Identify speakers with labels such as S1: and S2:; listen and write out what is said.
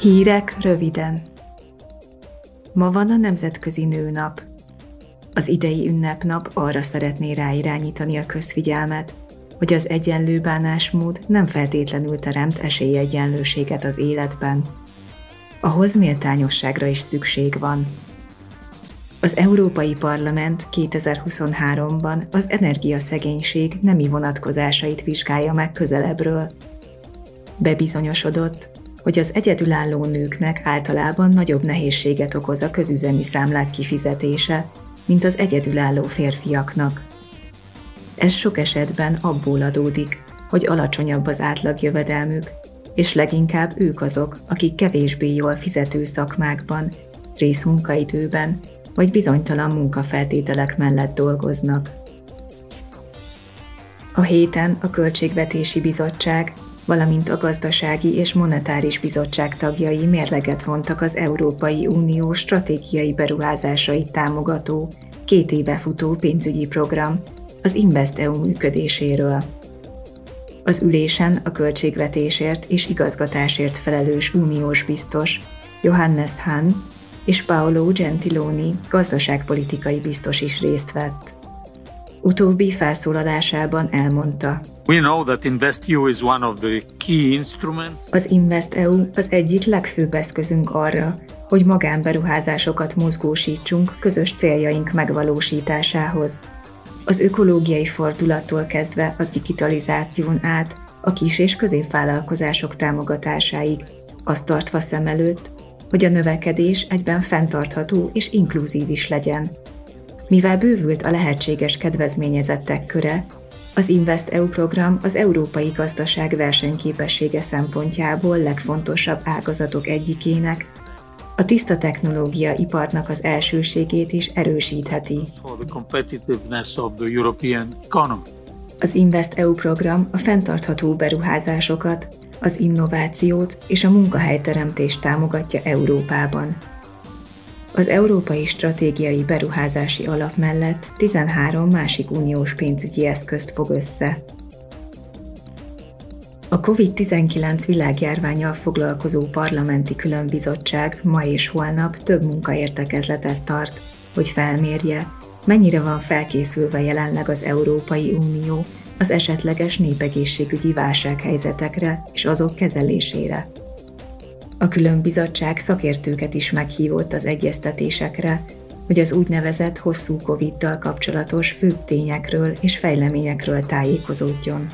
S1: Hírek röviden. Ma van a Nemzetközi Nőnap. Az idei ünnepnap arra szeretné ráirányítani a közfigyelmet, hogy az egyenlő bánásmód nem feltétlenül teremt esélyegyenlőséget az életben. Ahhoz méltányosságra is szükség van. Az Európai Parlament 2023-ban az energiaszegénység nemi vonatkozásait vizsgálja meg közelebbről. Bebizonyosodott, hogy az egyedülálló nőknek általában nagyobb nehézséget okoz a közüzemi számlák kifizetése, mint az egyedülálló férfiaknak. Ez sok esetben abból adódik, hogy alacsonyabb az átlagjövedelmük, és leginkább ők azok, akik kevésbé jól fizető szakmákban, részmunkaidőben vagy bizonytalan munkafeltételek mellett dolgoznak. A héten a Költségvetési Bizottság valamint a Gazdasági és Monetáris Bizottság tagjai mérleget vontak az Európai Unió stratégiai beruházásait támogató, két éve futó pénzügyi program, az InvestEU működéséről. Az ülésen a költségvetésért és igazgatásért felelős uniós biztos Johannes Hahn és Paolo Gentiloni gazdaságpolitikai biztos is részt vett. Utóbbi felszólalásában elmondta. We know that InvestEU is one of the key instruments. Az InvestEU az egyik legfőbb eszközünk arra, hogy magánberuházásokat mozgósítsunk közös céljaink megvalósításához. Az ökológiai fordulattól kezdve a digitalizáción át a kis- és középvállalkozások támogatásáig, azt tartva szem előtt, hogy a növekedés egyben fenntartható és inkluzív is legyen, mivel bővült a lehetséges kedvezményezettek köre, az InvestEU program az európai gazdaság versenyképessége szempontjából legfontosabb ágazatok egyikének, a tiszta technológia iparnak az elsőségét is erősítheti. Az InvestEU program a fenntartható beruházásokat, az innovációt és a munkahelyteremtést támogatja Európában. Az Európai Stratégiai Beruházási Alap mellett 13 másik uniós pénzügyi eszközt fog össze. A COVID-19 világjárványal foglalkozó parlamenti különbizottság ma és holnap több munkaértekezletet tart, hogy felmérje, mennyire van felkészülve jelenleg az Európai Unió az esetleges népegészségügyi válsághelyzetekre és azok kezelésére. A külön bizottság szakértőket is meghívott az egyeztetésekre, hogy az úgynevezett hosszú Covid-dal kapcsolatos főbb tényekről és fejleményekről tájékozódjon.